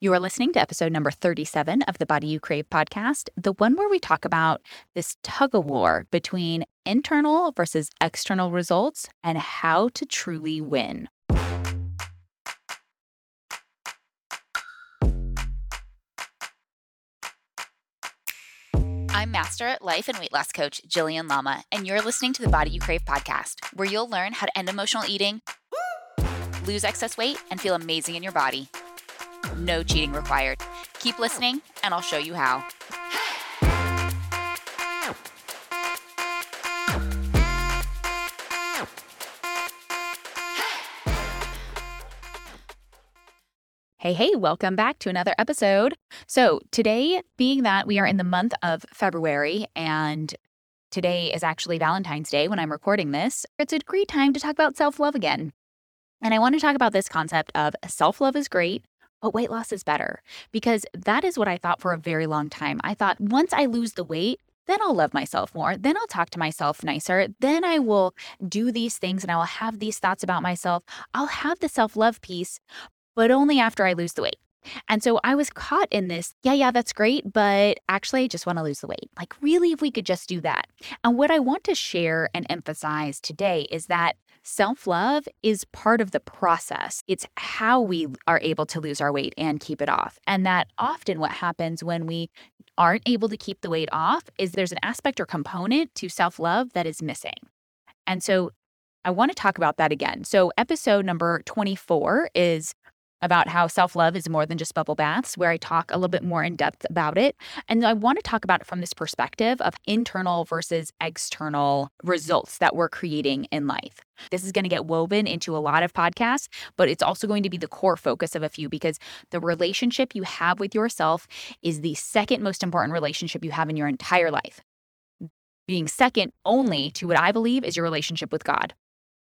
You are listening to episode number 37 of the Body You Crave podcast, the one where we talk about this tug of war between internal versus external results and how to truly win. I'm Master at Life and Weight Loss Coach Jillian Lama, and you're listening to the Body You Crave podcast, where you'll learn how to end emotional eating, lose excess weight, and feel amazing in your body. No cheating required. Keep listening, and I'll show you how. Hey, hey, welcome back to another episode. So, today, being that we are in the month of February and today is actually Valentine's Day when I'm recording this, it's a great time to talk about self love again. And I want to talk about this concept of self love is great, but weight loss is better because that is what I thought for a very long time. I thought once I lose the weight, then I'll love myself more. Then I'll talk to myself nicer. Then I will do these things and I will have these thoughts about myself. I'll have the self love piece, but only after I lose the weight. And so I was caught in this, yeah, yeah, that's great, but actually I just want to lose the weight. Like, really, if we could just do that. And what I want to share and emphasize today is that Self love is part of the process. It's how we are able to lose our weight and keep it off. And that often what happens when we aren't able to keep the weight off is there's an aspect or component to self love that is missing. And so I want to talk about that again. So, episode number 24 is about how self love is more than just bubble baths, where I talk a little bit more in depth about it. And I want to talk about it from this perspective of internal versus external results that we're creating in life. This is going to get woven into a lot of podcasts, but it's also going to be the core focus of a few because the relationship you have with yourself is the second most important relationship you have in your entire life. Being second only to what I believe is your relationship with God.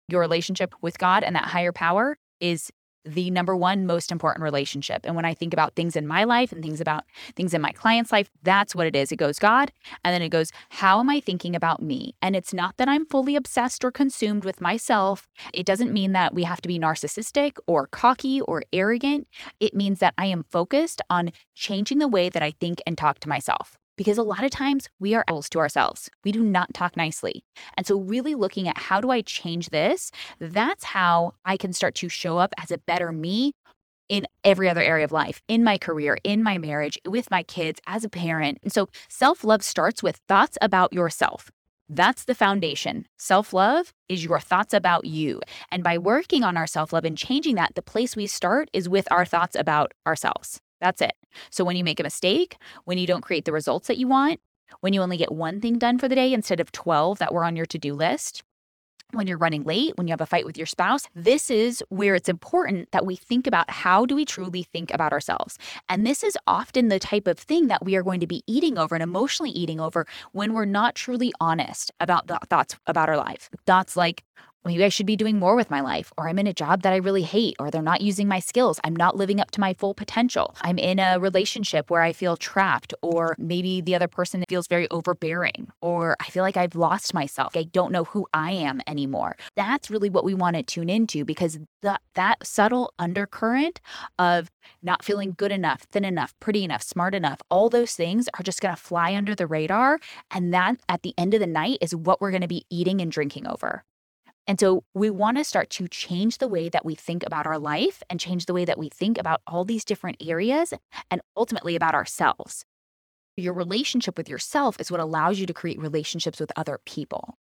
Your relationship with God and that higher power is the number one most important relationship. And when I think about things in my life and things about things in my client's life, that's what it is. It goes God, and then it goes, how am I thinking about me? And it's not that I'm fully obsessed or consumed with myself. It doesn't mean that we have to be narcissistic or cocky or arrogant. It means that I am focused on changing the way that I think and talk to myself because a lot of times we are owls to ourselves. We do not talk nicely. And so, really looking at how do I change this, that's how I can start to show up as a better me in every other area of life, in my career, in my marriage, with my kids, as a parent. And so, self love starts with thoughts about yourself. That's the foundation. Self love is your thoughts about you. And by working on our self love and changing that, the place we start is with our thoughts about ourselves. That's it. So when you make a mistake, when you don't create the results that you want, when you only get one thing done for the day instead of 12 that were on your to do list, when you're running late, when you have a fight with your spouse, this is where it's important that we think about how do we truly think about ourselves. And this is often the type of thing that we are going to be eating over and emotionally eating over when we're not truly honest about the thoughts about our life. Thoughts like, maybe I should be doing more with my life, or I'm in a job that I really hate, or they're not using my skills. I'm not living up to my full potential. I'm in a relationship where I feel trapped, or maybe the other person feels very overbearing, or I feel like I've lost myself. I don't know who I am anymore. That's really what we want to tune into because that that subtle undercurrent of not feeling good enough, thin enough, pretty enough, smart enough, all those things are just going to fly under the radar. And that at the end of the night is what we're going to be eating and drinking over. And so we want to start to change the way that we think about our life and change the way that we think about all these different areas and ultimately about ourselves. Your relationship with yourself is what allows you to create relationships with other people.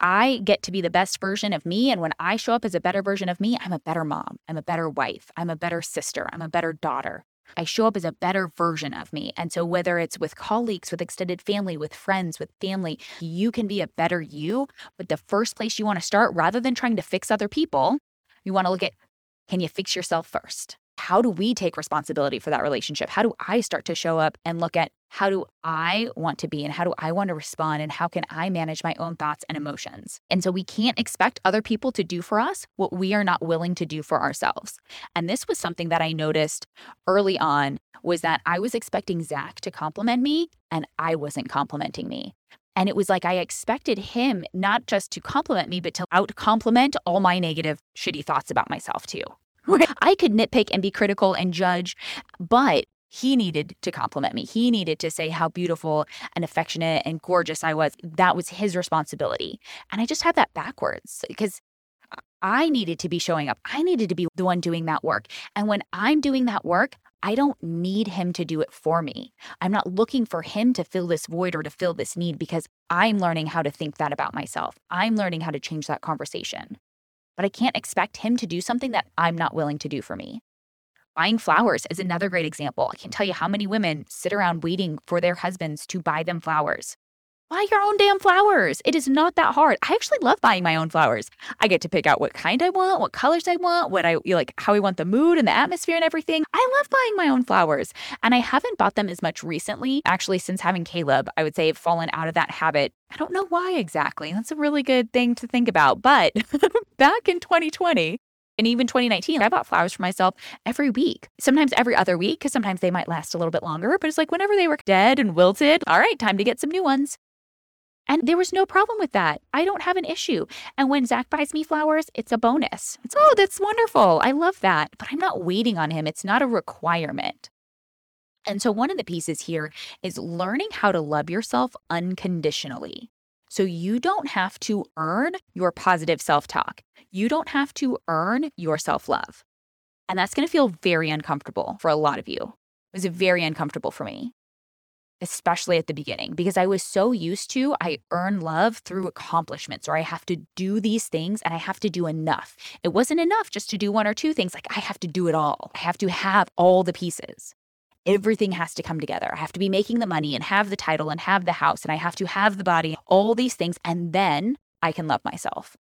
I get to be the best version of me. And when I show up as a better version of me, I'm a better mom. I'm a better wife. I'm a better sister. I'm a better daughter. I show up as a better version of me. And so, whether it's with colleagues, with extended family, with friends, with family, you can be a better you. But the first place you want to start, rather than trying to fix other people, you want to look at can you fix yourself first? how do we take responsibility for that relationship? How do I start to show up and look at how do I want to be and how do I want to respond and how can I manage my own thoughts and emotions? And so we can't expect other people to do for us what we are not willing to do for ourselves. And this was something that I noticed early on was that I was expecting Zach to compliment me and I wasn't complimenting me. And it was like I expected him not just to compliment me, but to out compliment all my negative, shitty thoughts about myself too I could nitpick and be critical and judge, but he needed to compliment me. He needed to say how beautiful and affectionate and gorgeous I was. That was his responsibility. And I just had that backwards because I needed to be showing up. I needed to be the one doing that work. And when I'm doing that work, I don't need him to do it for me. I'm not looking for him to fill this void or to fill this need because I'm learning how to think that about myself. I'm learning how to change that conversation. But I can't expect him to do something that I'm not willing to do for me. Buying flowers is another great example. I can't tell you how many women sit around waiting for their husbands to buy them flowers. Buy your own damn flowers. It is not that hard. I actually love buying my own flowers. I get to pick out what kind I want, what colors I want, what I like, how I want the mood and the atmosphere and everything. I love buying my own flowers. And I haven't bought them as much recently. Actually, since having Caleb, I would say I've fallen out of that habit. I don't know why exactly. That's a really good thing to think about. But back in 2020, and even 2019, I bought flowers for myself every week, sometimes every other week, because sometimes they might last a little bit longer. But it's like whenever they were dead and wilted, all right, time to get some new ones. And there was no problem with that. I don't have an issue. And when Zach buys me flowers, it's a bonus. It's, oh, that's wonderful. I love that. But I'm not waiting on him. It's not a requirement. And so, one of the pieces here is learning how to love yourself unconditionally. So, you don't have to earn your positive self talk, you don't have to earn your self love. And that's going to feel very uncomfortable for a lot of you. It was very uncomfortable for me especially at the beginning, because I was so used to I earn love through accomplishments or I have to do these things and I have to do enough. It wasn't enough just to do one or two things. Like I have to do it all. I have to have all the pieces. Everything has to come together. I have to be making the money and have the title and have the house and I have to have the body, all these things. And then I can love myself.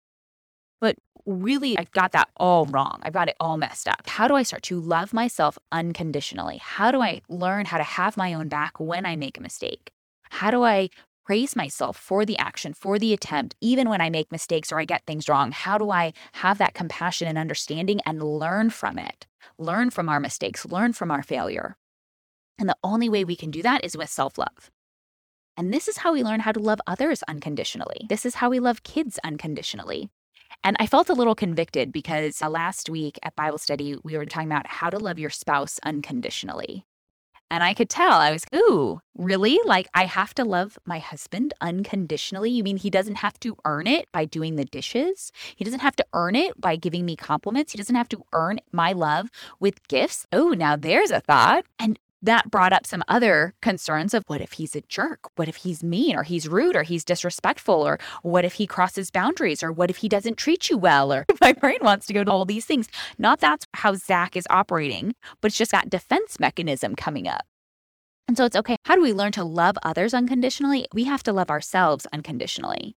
But really, I've got that all wrong. I've got it all messed up. How do I start to love myself unconditionally? How do I learn how to have my own back when I make a mistake? How do I praise myself for the action, for the attempt, even when I make mistakes or I get things wrong? How do I have that compassion and understanding and learn from it? Learn from our mistakes, learn from our failure. And the only way we can do that is with self love. And this is how we learn how to love others unconditionally. This is how we love kids unconditionally. And I felt a little convicted because uh, last week at Bible study, we were talking about how to love your spouse unconditionally. And I could tell, I was, ooh, really? Like, I have to love my husband unconditionally? You mean he doesn't have to earn it by doing the dishes? He doesn't have to earn it by giving me compliments? He doesn't have to earn my love with gifts? Oh, now there's a thought. And that brought up some other concerns of what if he's a jerk? What if he's mean or he's rude or he's disrespectful? Or what if he crosses boundaries? Or what if he doesn't treat you well? Or my brain wants to go to all these things. Not that's how Zach is operating, but it's just that defense mechanism coming up. And so it's okay. How do we learn to love others unconditionally? We have to love ourselves unconditionally.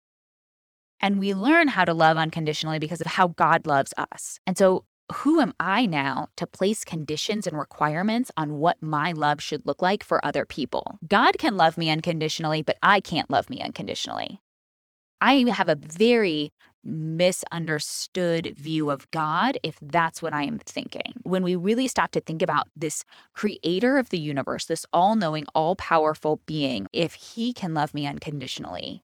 And we learn how to love unconditionally because of how God loves us. And so who am I now to place conditions and requirements on what my love should look like for other people? God can love me unconditionally, but I can't love me unconditionally. I have a very misunderstood view of God if that's what I am thinking. When we really stop to think about this creator of the universe, this all knowing, all powerful being, if he can love me unconditionally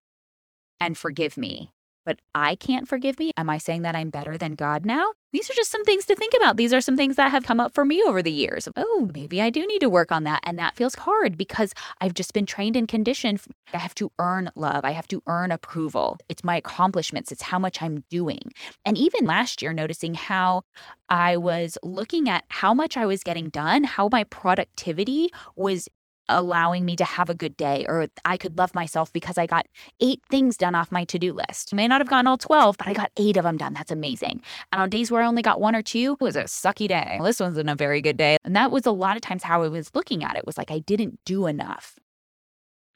and forgive me but I can't forgive me? Am I saying that I'm better than God now? These are just some things to think about. These are some things that have come up for me over the years. Oh, maybe I do need to work on that. And that feels hard because I've just been trained and conditioned. I have to earn love. I have to earn approval. It's my accomplishments, it's how much I'm doing. And even last year, noticing how I was looking at how much I was getting done, how my productivity was allowing me to have a good day, or I could love myself because I got eight things done off my to do list. I may not have gotten all 12, but I got eight of them done. That's amazing. And on days where I only got one or two, it was a sucky day. This wasn't a very good day. And that was a lot of times how I was looking at it was like I didn't do enough.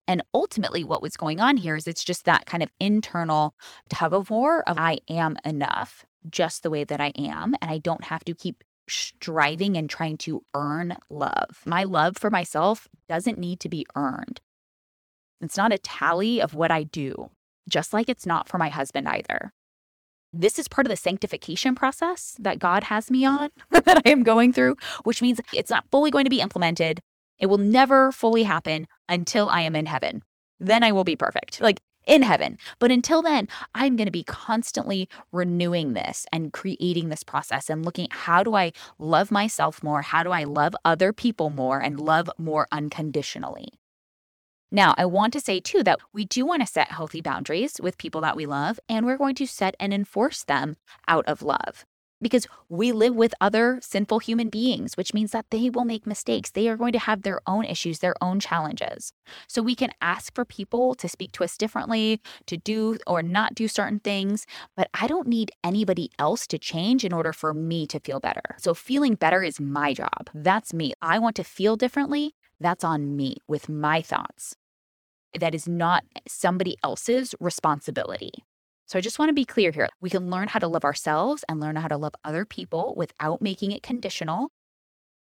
And ultimately, what was going on here is it's just that kind of internal tug of war of I am enough just the way that I am. And I don't have to keep striving and trying to earn love. My love for myself doesn't need to be earned. It's not a tally of what I do, just like it's not for my husband either. This is part of the sanctification process that God has me on, that I am going through, which means it's not fully going to be implemented. It will never fully happen until I am in heaven. Then I will be perfect. Like in heaven. But until then, I'm going to be constantly renewing this and creating this process and looking how do I love myself more? How do I love other people more and love more unconditionally? Now, I want to say too that we do want to set healthy boundaries with people that we love, and we're going to set and enforce them out of love because we live with other sinful human beings, which means that they will make mistakes. They are going to have their own issues, their own challenges. So we can ask for people to speak to us differently, to do or not do certain things, but I don't need anybody else to change in order for me to feel better. So feeling better is my job. That's me. I want to feel differently. That's on me with my thoughts. That is not somebody else's responsibility. So I just want to be clear here. We can learn how to love ourselves and learn how to love other people without making it conditional.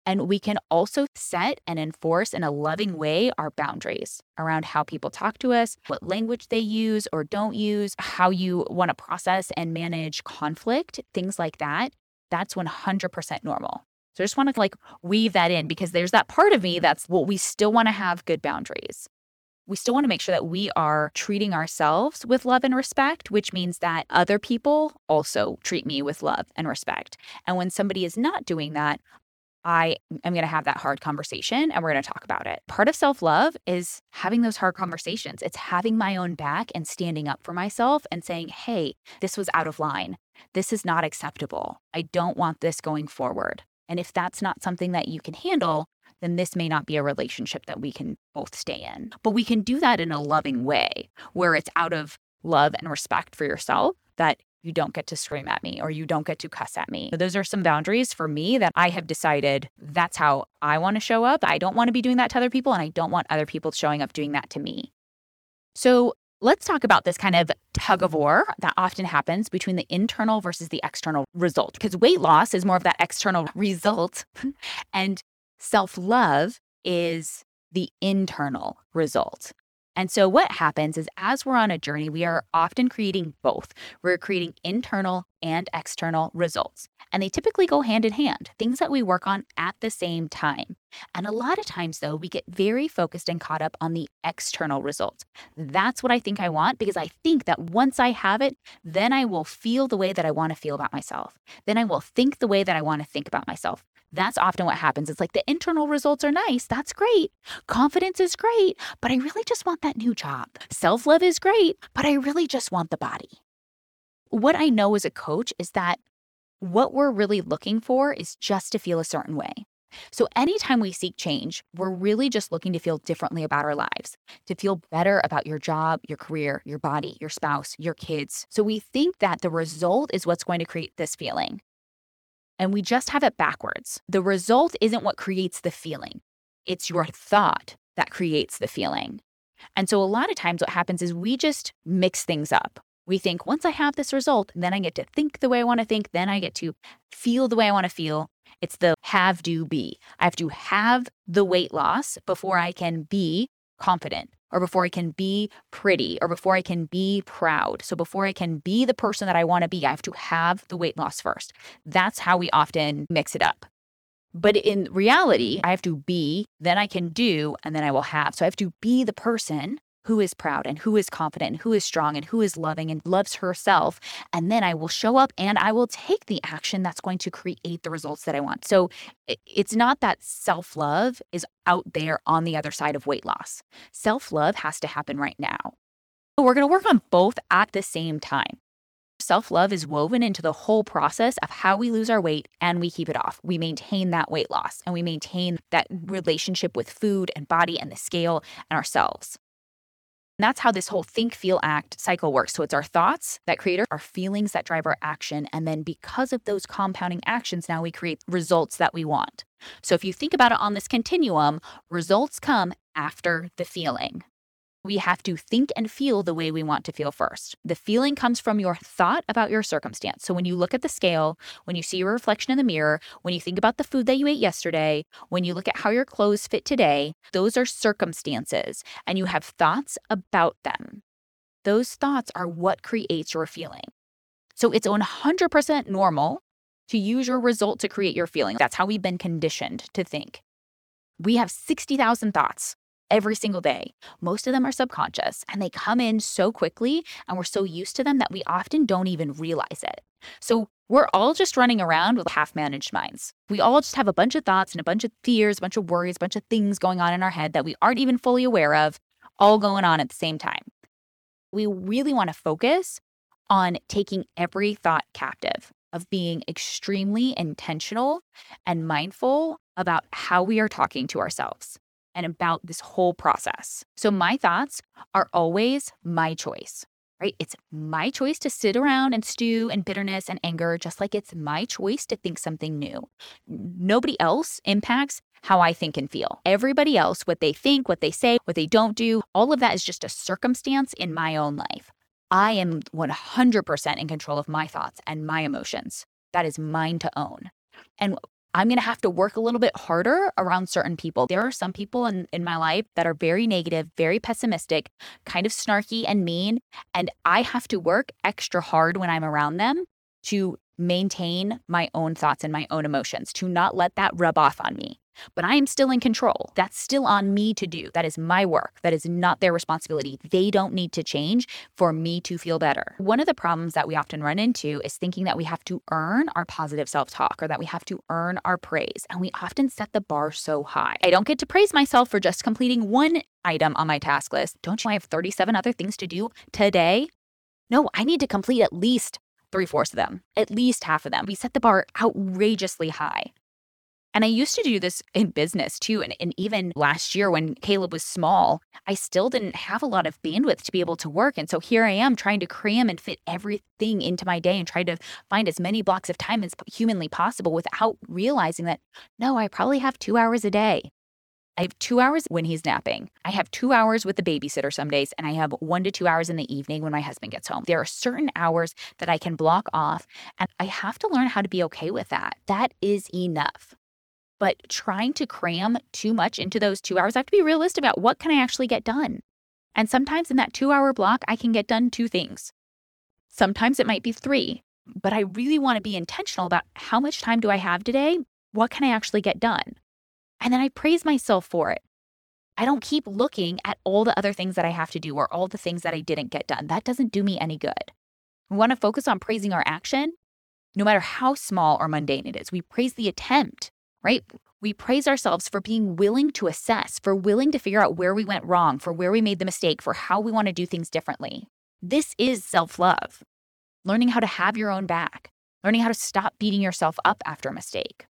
And we can also set and enforce in a loving way our boundaries around how people talk to us, what language they use or don't use, how you want to process and manage conflict, things like that. That's 100% normal. So I just want to like weave that in because there's that part of me that's well, we still want to have good boundaries we still want to make sure that we are treating ourselves with love and respect, which means that other people also treat me with love and respect. And when somebody is not doing that, I am going to have that hard conversation and we're going to talk about it. Part of self love is having those hard conversations. It's having my own back and standing up for myself and saying, hey, this was out of line. This is not acceptable. I don't want this going forward. And if that's not something that you can handle, then this may not be a relationship that we can both stay in. But we can do that in a loving way where it's out of love and respect for yourself that you don't get to scream at me or you don't get to cuss at me. Those are some boundaries for me that I have decided that's how I want to show up. I don't want to be doing that to other people and I don't want other people showing up doing that to me. So let's talk about this kind of tug of war that often happens between the internal versus the external result because weight loss is more of that external result and Self love is the internal result. And so, what happens is as we're on a journey, we are often creating both. We're creating internal and external results. And they typically go hand in hand, things that we work on at the same time. And a lot of times, though, we get very focused and caught up on the external result. That's what I think I want because I think that once I have it, then I will feel the way that I want to feel about myself. Then I will think the way that I want to think about myself. That's often what happens. It's like the internal results are nice. That's great. Confidence is great, but I really just want that new job. Self love is great, but I really just want the body. What I know as a coach is that what we're really looking for is just to feel a certain way. So, anytime we seek change, we're really just looking to feel differently about our lives, to feel better about your job, your career, your body, your spouse, your kids. So, we think that the result is what's going to create this feeling and we just have it backwards. The result isn't what creates the feeling, it's your thought that creates the feeling. And so a lot of times what happens is we just mix things up. We think once I have this result, then I get to think the way I want to think, then I get to feel the way I want to feel. It's the have, do, be. I have to have the weight loss before I can be confident or before I can be pretty or before I can be proud. So before I can be the person that I want to be, I have to have the weight loss first. That's how we often mix it up. But in reality, I have to be, then I can do, and then I will have. So I have to be the person who is proud and who is confident and who is strong and who is loving and loves herself. And then I will show up and I will take the action that's going to create the results that I want. So it's not that self love is out there on the other side of weight loss. Self love has to happen right now. But we're going to work on both at the same time. Self love is woven into the whole process of how we lose our weight and we keep it off. We maintain that weight loss and we maintain that relationship with food and body and the scale and ourselves. And that's how this whole think, feel, act cycle works. So it's our thoughts that create our feelings that drive our action. And then because of those compounding actions, now we create results that we want. So if you think about it on this continuum, results come after the feeling we have to think and feel the way we want to feel first. The feeling comes from your thought about your circumstance. So when you look at the scale, when you see your reflection in the mirror, when you think about the food that you ate yesterday, when you look at how your clothes fit today, those are circumstances and you have thoughts about them. Those thoughts are what creates your feeling. So it's 100% normal to use your result to create your feeling. That's how we've been conditioned to think. We have 60,000 thoughts every single day. Most of them are subconscious and they come in so quickly and we're so used to them that we often don't even realize it. So we're all just running around with half managed minds. We all just have a bunch of thoughts and a bunch of fears, a bunch of worries, a bunch of things going on in our head that we aren't even fully aware of, all going on at the same time. We really want to focus on taking every thought captive, of being extremely intentional and mindful about how we are talking to ourselves and about this whole process. So, my thoughts are always my choice, right? It's my choice to sit around and stew in bitterness and anger, just like it's my choice to think something new. Nobody else impacts how I think and feel. Everybody else, what they think, what they say, what they don't do, all of that is just a circumstance in my own life. I am 100% in control of my thoughts and my emotions. That is mine to own. And I'm going to have to work a little bit harder around certain people. There are some people in, in my life that are very negative, very pessimistic, kind of snarky and mean. And I have to work extra hard when I'm around them to maintain my own thoughts and my own emotions, to not let that rub off on me. But I am still in control. That's still on me to do. That is my work. That is not their responsibility. They don't need to change for me to feel better. One of the problems that we often run into is thinking that we have to earn our positive self talk or that we have to earn our praise. And we often set the bar so high. I don't get to praise myself for just completing one item on my task list. Don't you? I have 37 other things to do today. No, I need to complete at least three fourths of them, at least half of them. We set the bar outrageously high. And I used to do this in business too. And, and even last year when Caleb was small, I still didn't have a lot of bandwidth to be able to work. And so here I am trying to cram and fit everything into my day and try to find as many blocks of time as humanly possible without realizing that, no, I probably have two hours a day. I have two hours when he's napping. I have two hours with the babysitter some days, and I have one to two hours in the evening when my husband gets home. There are certain hours that I can block off, and I have to learn how to be okay with that. That is enough. But trying to cram too much into those two hours, I have to be realistic about what can I actually get done. And sometimes in that two hour block, I can get done two things. Sometimes it might be three, but I really want to be intentional about how much time do I have today? What can I actually get done? And then I praise myself for it. I don't keep looking at all the other things that I have to do or all the things that I didn't get done. That doesn't do me any good. We want to focus on praising our action, no matter how small or mundane it is. We praise the attempt right? We praise ourselves for being willing to assess, for willing to figure out where we went wrong, for where we made the mistake, for how we want to do things differently. This is self love. Learning how to have your own back, learning how to stop beating yourself up after a mistake.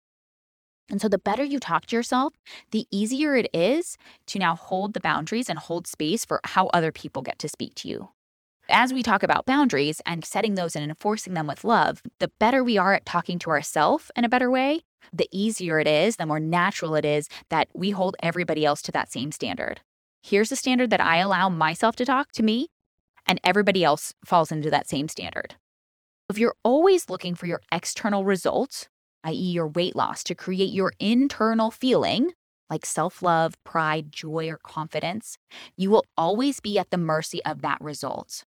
And so, the better you talk to yourself, the easier it is to now hold the boundaries and hold space for how other people get to speak to you. As we talk about boundaries and setting those and enforcing them with love, the better we are at talking to ourselves in a better way, the easier it is, the more natural it is that we hold everybody else to that same standard. Here's the standard that I allow myself to talk to me, and everybody else falls into that same standard. If you're always looking for your external results, i.e., your weight loss, to create your internal feeling, like self love, pride, joy, or confidence, you will always be at the mercy of that result.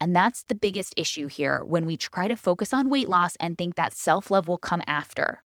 And that's the biggest issue here when we try to focus on weight loss and think that self love will come after.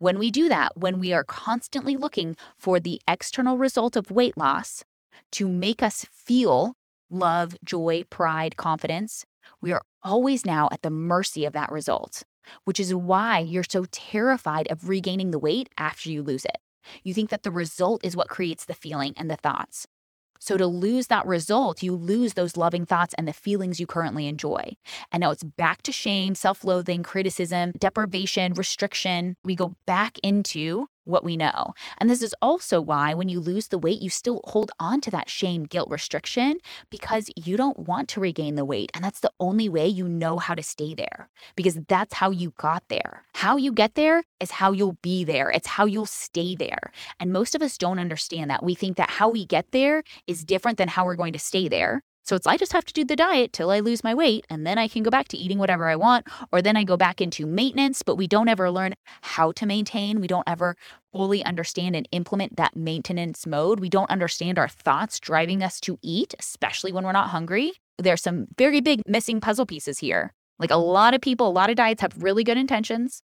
When we do that, when we are constantly looking for the external result of weight loss to make us feel love, joy, pride, confidence, we are always now at the mercy of that result, which is why you're so terrified of regaining the weight after you lose it. You think that the result is what creates the feeling and the thoughts. So to lose that result, you lose those loving thoughts and the feelings you currently enjoy. And now it's back to shame, self loathing, criticism, deprivation, restriction. We go back into what we know. And this is also why when you lose the weight, you still hold on to that shame, guilt, restriction because you don't want to regain the weight. And that's the only way you know how to stay there because that's how you got there. How you get there is how you'll be there, it's how you'll stay there. And most of us don't understand that. We think that how we get there is different than how we're going to stay there. So it's I just have to do the diet till I lose my weight and then I can go back to eating whatever I want or then I go back into maintenance, but we don't ever learn how to maintain. We don't ever fully understand and implement that maintenance mode. We don't understand our thoughts driving us to eat, especially when we're not hungry. There's some very big missing puzzle pieces here. Like a lot of people, a lot of diets have really good intentions,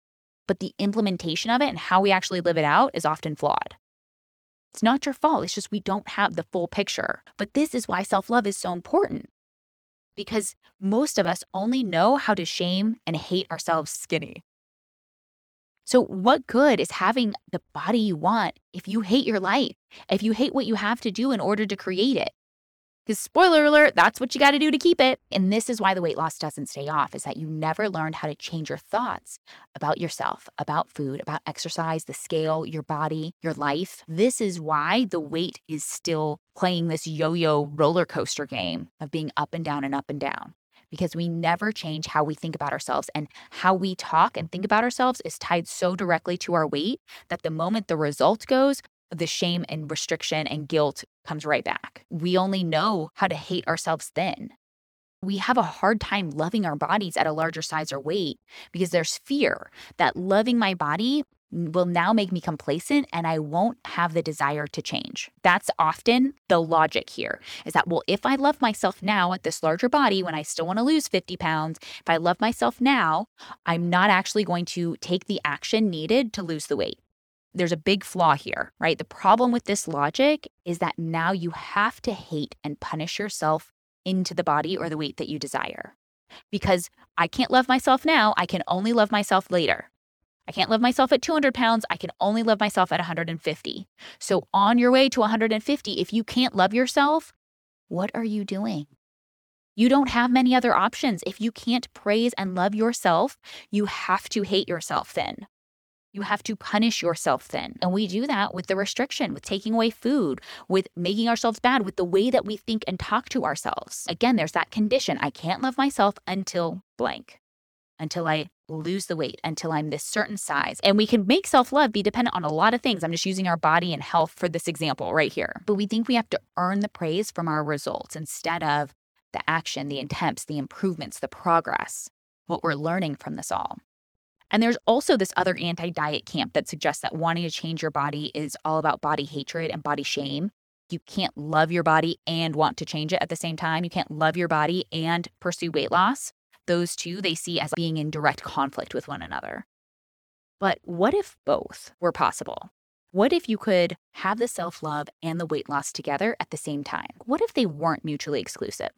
but the implementation of it and how we actually live it out is often flawed. It's not your fault. It's just we don't have the full picture. But this is why self love is so important because most of us only know how to shame and hate ourselves skinny. So, what good is having the body you want if you hate your life, if you hate what you have to do in order to create it? Because, spoiler alert, that's what you got to do to keep it. And this is why the weight loss doesn't stay off, is that you never learned how to change your thoughts about yourself, about food, about exercise, the scale, your body, your life. This is why the weight is still playing this yo yo roller coaster game of being up and down and up and down because we never change how we think about ourselves. And how we talk and think about ourselves is tied so directly to our weight that the moment the result goes, the shame and restriction and guilt comes right back. We only know how to hate ourselves thin. We have a hard time loving our bodies at a larger size or weight because there's fear that loving my body will now make me complacent and I won't have the desire to change. That's often the logic here is that, well, if I love myself now at this larger body when I still want to lose 50 pounds, if I love myself now, I'm not actually going to take the action needed to lose the weight. There's a big flaw here, right? The problem with this logic is that now you have to hate and punish yourself into the body or the weight that you desire. Because I can't love myself now, I can only love myself later. I can't love myself at 200 pounds. I can only love myself at 150. So, on your way to 150, if you can't love yourself, what are you doing? You don't have many other options. If you can't praise and love yourself, you have to hate yourself then. You have to punish yourself then. And we do that with the restriction, with taking away food, with making ourselves bad, with the way that we think and talk to ourselves. Again, there's that condition. I can't love myself until blank until I lose the weight, until I'm this certain size. And we can make self love be dependent on a lot of things. I'm just using our body and health for this example right here. But we think we have to earn the praise from our results instead of the action, the attempts, the improvements, the progress, what we're learning from this all. And there's also this other anti diet camp that suggests that wanting to change your body is all about body hatred and body shame. You can't love your body and want to change it at the same time. You can't love your body and pursue weight loss those two they see as being in direct conflict with one another. But what if both were possible? What if you could have the self love and the weight loss together at the same time? What if they weren't mutually exclusive?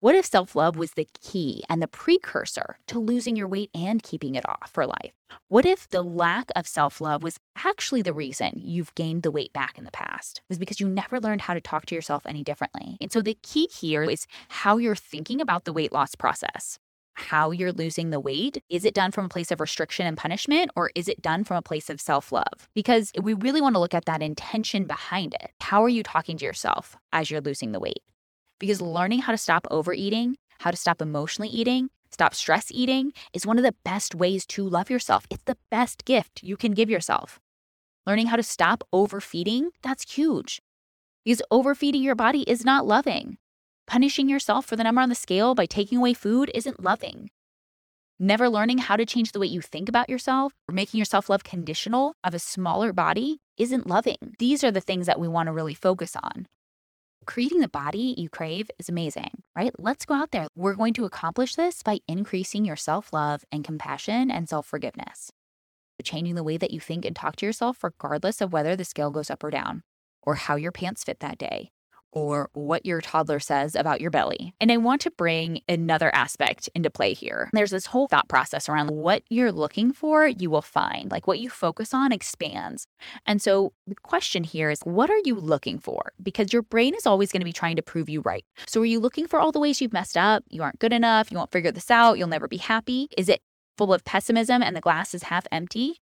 What if self love was the key and the precursor to losing your weight and keeping it off for life? What if the lack of self love was actually the reason you've gained the weight back in the past? It was because you never learned how to talk to yourself any differently. And so the key here is how you're thinking about the weight loss process how you're losing the weight. Is it done from a place of restriction and punishment, or is it done from a place of self love? Because we really want to look at that intention behind it. How are you talking to yourself as you're losing the weight? Because learning how to stop overeating, how to stop emotionally eating, stop stress eating is one of the best ways to love yourself. It's the best gift you can give yourself. Learning how to stop overfeeding, that's huge. Because overfeeding your body is not loving. Punishing yourself for the number on the scale by taking away food isn't loving. Never learning how to change the way you think about yourself or making yourself love conditional of a smaller body isn't loving. These are the things that we want to really focus on. Creating the body you crave is amazing, right? Let's go out there. We're going to accomplish this by increasing your self love and compassion and self forgiveness. Changing the way that you think and talk to yourself, regardless of whether the scale goes up or down, or how your pants fit that day, or what your toddler says about your belly. And I want to bring another aspect into play here. There's this whole thought process around what you're looking for, you will find. Like what you focus on expands. And so the question here is what are you looking for? Because your brain is always going to be trying to prove you right. So are you looking for all the ways you've messed up? You aren't good enough. You won't figure this out. You'll never be happy. Is it full of pessimism and the glass is half empty?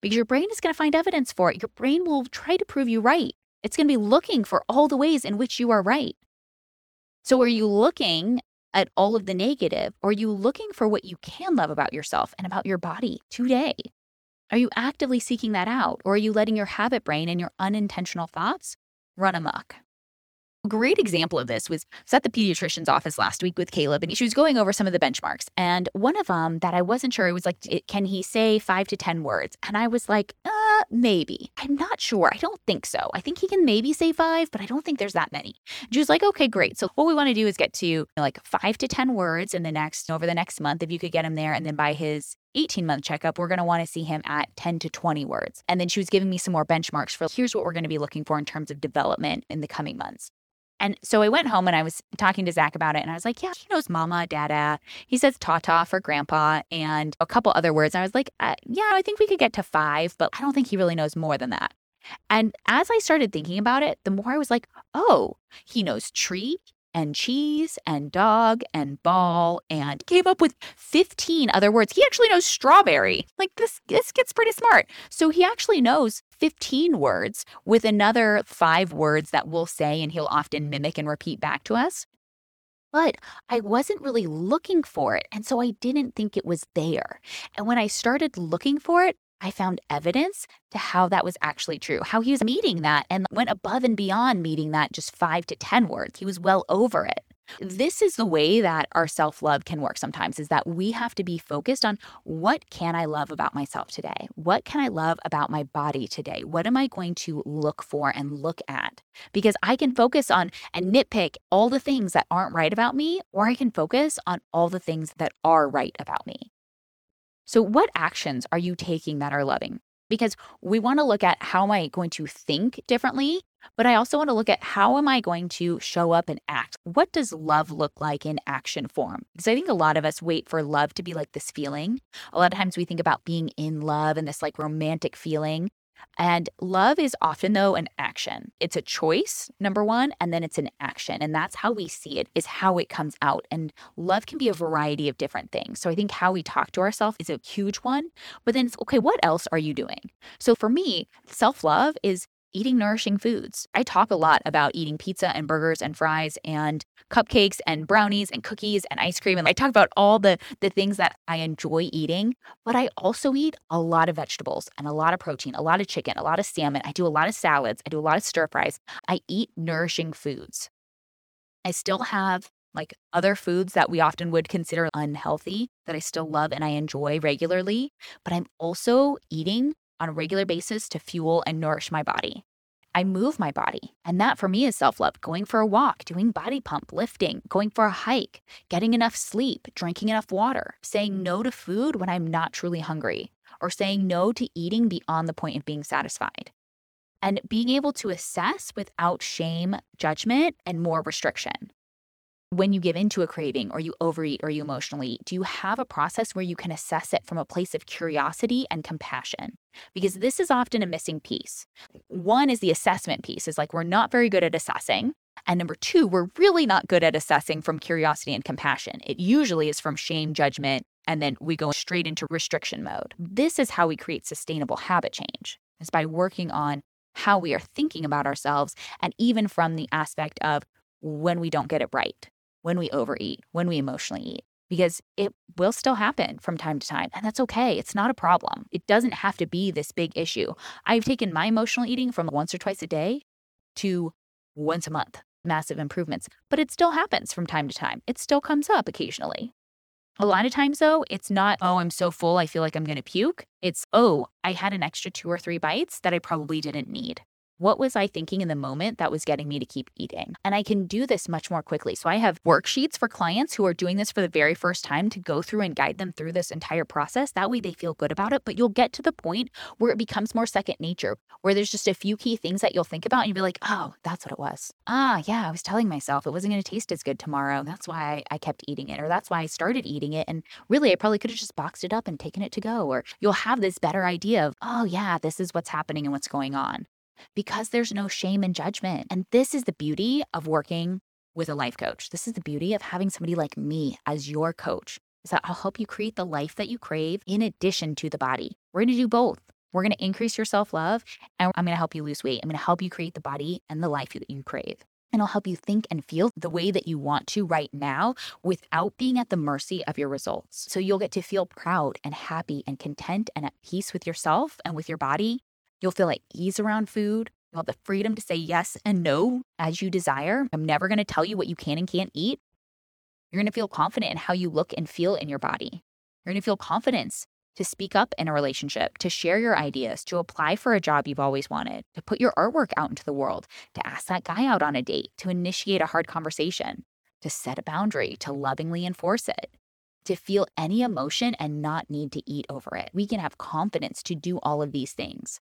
Because your brain is going to find evidence for it. Your brain will try to prove you right. It's going to be looking for all the ways in which you are right. So, are you looking at all of the negative, or are you looking for what you can love about yourself and about your body today? Are you actively seeking that out, or are you letting your habit brain and your unintentional thoughts run amok? Great example of this was, was at the pediatrician's office last week with Caleb, and she was going over some of the benchmarks. And one of them that I wasn't sure, it was like, can he say five to 10 words? And I was like, uh, maybe. I'm not sure. I don't think so. I think he can maybe say five, but I don't think there's that many. She was like, okay, great. So what we want to do is get to you know, like five to 10 words in the next, over the next month, if you could get him there. And then by his 18 month checkup, we're going to want to see him at 10 to 20 words. And then she was giving me some more benchmarks for here's what we're going to be looking for in terms of development in the coming months. And so I went home and I was talking to Zach about it. And I was like, yeah, he knows mama, dada. He says tata for grandpa and a couple other words. And I was like, uh, yeah, I think we could get to five, but I don't think he really knows more than that. And as I started thinking about it, the more I was like, oh, he knows tree, and cheese and dog and ball and came up with 15 other words. He actually knows strawberry. Like this this gets pretty smart. So he actually knows 15 words with another 5 words that we'll say and he'll often mimic and repeat back to us. But I wasn't really looking for it. And so I didn't think it was there. And when I started looking for it, I found evidence to how that was actually true, how he was meeting that and went above and beyond meeting that just five to 10 words. He was well over it. This is the way that our self love can work sometimes is that we have to be focused on what can I love about myself today? What can I love about my body today? What am I going to look for and look at? Because I can focus on and nitpick all the things that aren't right about me, or I can focus on all the things that are right about me. So, what actions are you taking that are loving? Because we want to look at how am I going to think differently, but I also want to look at how am I going to show up and act? What does love look like in action form? Because I think a lot of us wait for love to be like this feeling. A lot of times we think about being in love and this like romantic feeling. And love is often, though, an action. It's a choice, number one, and then it's an action. And that's how we see it, is how it comes out. And love can be a variety of different things. So I think how we talk to ourselves is a huge one. But then it's okay, what else are you doing? So for me, self love is eating nourishing foods. I talk a lot about eating pizza and burgers and fries and cupcakes and brownies and cookies and ice cream. And I talk about all the, the things that I enjoy eating, but I also eat a lot of vegetables and a lot of protein, a lot of chicken, a lot of salmon. I do a lot of salads. I do a lot of stir fries. I eat nourishing foods. I still have like other foods that we often would consider unhealthy that I still love and I enjoy regularly, but I'm also eating on a regular basis to fuel and nourish my body. I move my body. And that for me is self love going for a walk, doing body pump, lifting, going for a hike, getting enough sleep, drinking enough water, saying no to food when I'm not truly hungry, or saying no to eating beyond the point of being satisfied. And being able to assess without shame, judgment, and more restriction when you give into a craving or you overeat or you emotionally eat, do you have a process where you can assess it from a place of curiosity and compassion? Because this is often a missing piece. One is the assessment piece, is like we're not very good at assessing. And number two, we're really not good at assessing from curiosity and compassion. It usually is from shame, judgment, and then we go straight into restriction mode. This is how we create sustainable habit change, is by working on how we are thinking about ourselves and even from the aspect of when we don't get it right when we overeat, when we emotionally eat, because it will still happen from time to time. And that's okay. It's not a problem. It doesn't have to be this big issue. I've taken my emotional eating from once or twice a day to once a month, massive improvements, but it still happens from time to time. It still comes up occasionally. A lot of times, though, it's not, oh, I'm so full, I feel like I'm going to puke. It's, oh, I had an extra two or three bites that I probably didn't need. What was I thinking in the moment that was getting me to keep eating? And I can do this much more quickly. So I have worksheets for clients who are doing this for the very first time to go through and guide them through this entire process. That way they feel good about it. But you'll get to the point where it becomes more second nature, where there's just a few key things that you'll think about and you'll be like, oh, that's what it was. Ah, yeah, I was telling myself it wasn't going to taste as good tomorrow. That's why I kept eating it, or that's why I started eating it. And really, I probably could have just boxed it up and taken it to go. Or you'll have this better idea of, oh, yeah, this is what's happening and what's going on because there's no shame and judgment. And this is the beauty of working with a life coach. This is the beauty of having somebody like me as your coach. Is that I'll help you create the life that you crave in addition to the body. We're going to do both. We're going to increase your self love and I'm going to help you lose weight. I'm going to help you create the body and the life that you crave. And I'll help you think and feel the way that you want to right now without being at the mercy of your results. So you'll get to feel proud and happy and content and at peace with yourself and with your body You'll feel at ease around food. You'll have the freedom to say yes and no as you desire. I'm never going to tell you what you can and can't eat. You're going to feel confident in how you look and feel in your body. You're going to feel confidence to speak up in a relationship, to share your ideas, to apply for a job you've always wanted, to put your artwork out into the world, to ask that guy out on a date, to initiate a hard conversation, to set a boundary, to lovingly enforce it to feel any emotion and not need to eat over it. We can have confidence to do all of these things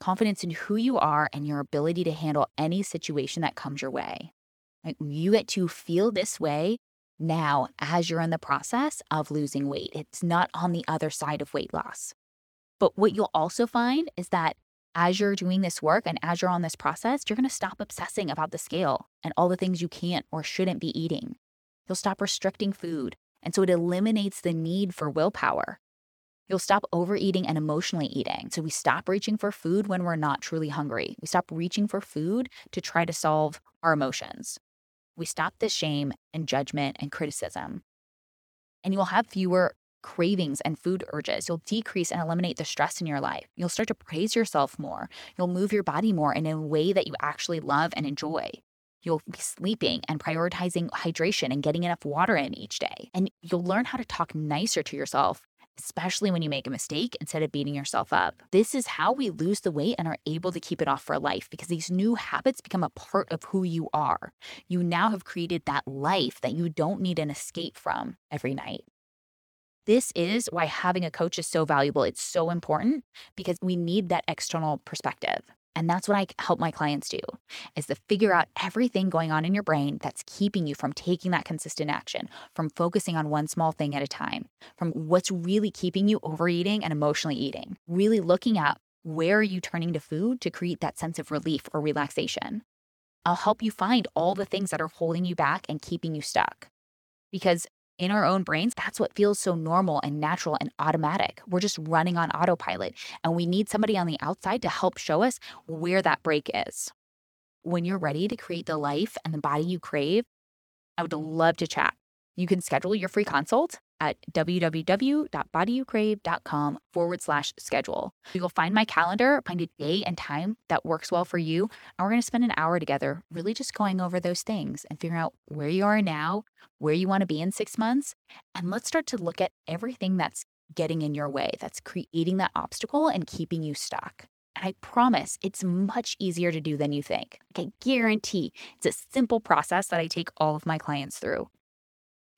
confidence in who you are and your ability to handle any situation that comes your way. You get to feel this way now as you're in the process of losing weight. It's not on the other side of weight loss. But what you'll also find is that as you're doing this work and as you're on this process, you're going to stop obsessing about the scale and all the things you can't or shouldn't be eating. You'll stop restricting food. And so it eliminates the need for willpower. You'll stop overeating and emotionally eating. So we stop reaching for food when we're not truly hungry. We stop reaching for food to try to solve our emotions. We stop the shame and judgment and criticism. And you'll have fewer cravings and food urges. You'll decrease and eliminate the stress in your life. You'll start to praise yourself more. You'll move your body more in a way that you actually love and enjoy. You'll be sleeping and prioritizing hydration and getting enough water in each day. And you'll learn how to talk nicer to yourself, especially when you make a mistake instead of beating yourself up. This is how we lose the weight and are able to keep it off for life because these new habits become a part of who you are. You now have created that life that you don't need an escape from every night. This is why having a coach is so valuable. It's so important because we need that external perspective. And that's what I help my clients do is to figure out everything going on in your brain that's keeping you from taking that consistent action, from focusing on one small thing at a time, from what's really keeping you overeating and emotionally eating. Really looking at where are you turning to food to create that sense of relief or relaxation. I'll help you find all the things that are holding you back and keeping you stuck. Because in our own brains, that's what feels so normal and natural and automatic. We're just running on autopilot, and we need somebody on the outside to help show us where that break is. When you're ready to create the life and the body you crave, I would love to chat. You can schedule your free consult at www.bodyyoucrave.com forward slash schedule. You'll find my calendar, find a day and time that works well for you. And we're going to spend an hour together, really just going over those things and figuring out where you are now, where you want to be in six months. And let's start to look at everything that's getting in your way, that's creating that obstacle and keeping you stuck. And I promise it's much easier to do than you think. I guarantee it's a simple process that I take all of my clients through.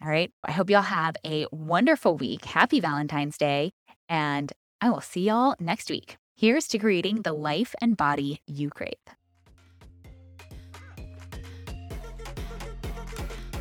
All right. I hope y'all have a wonderful week. Happy Valentine's Day. And I will see y'all next week. Here's to creating the life and body you crave.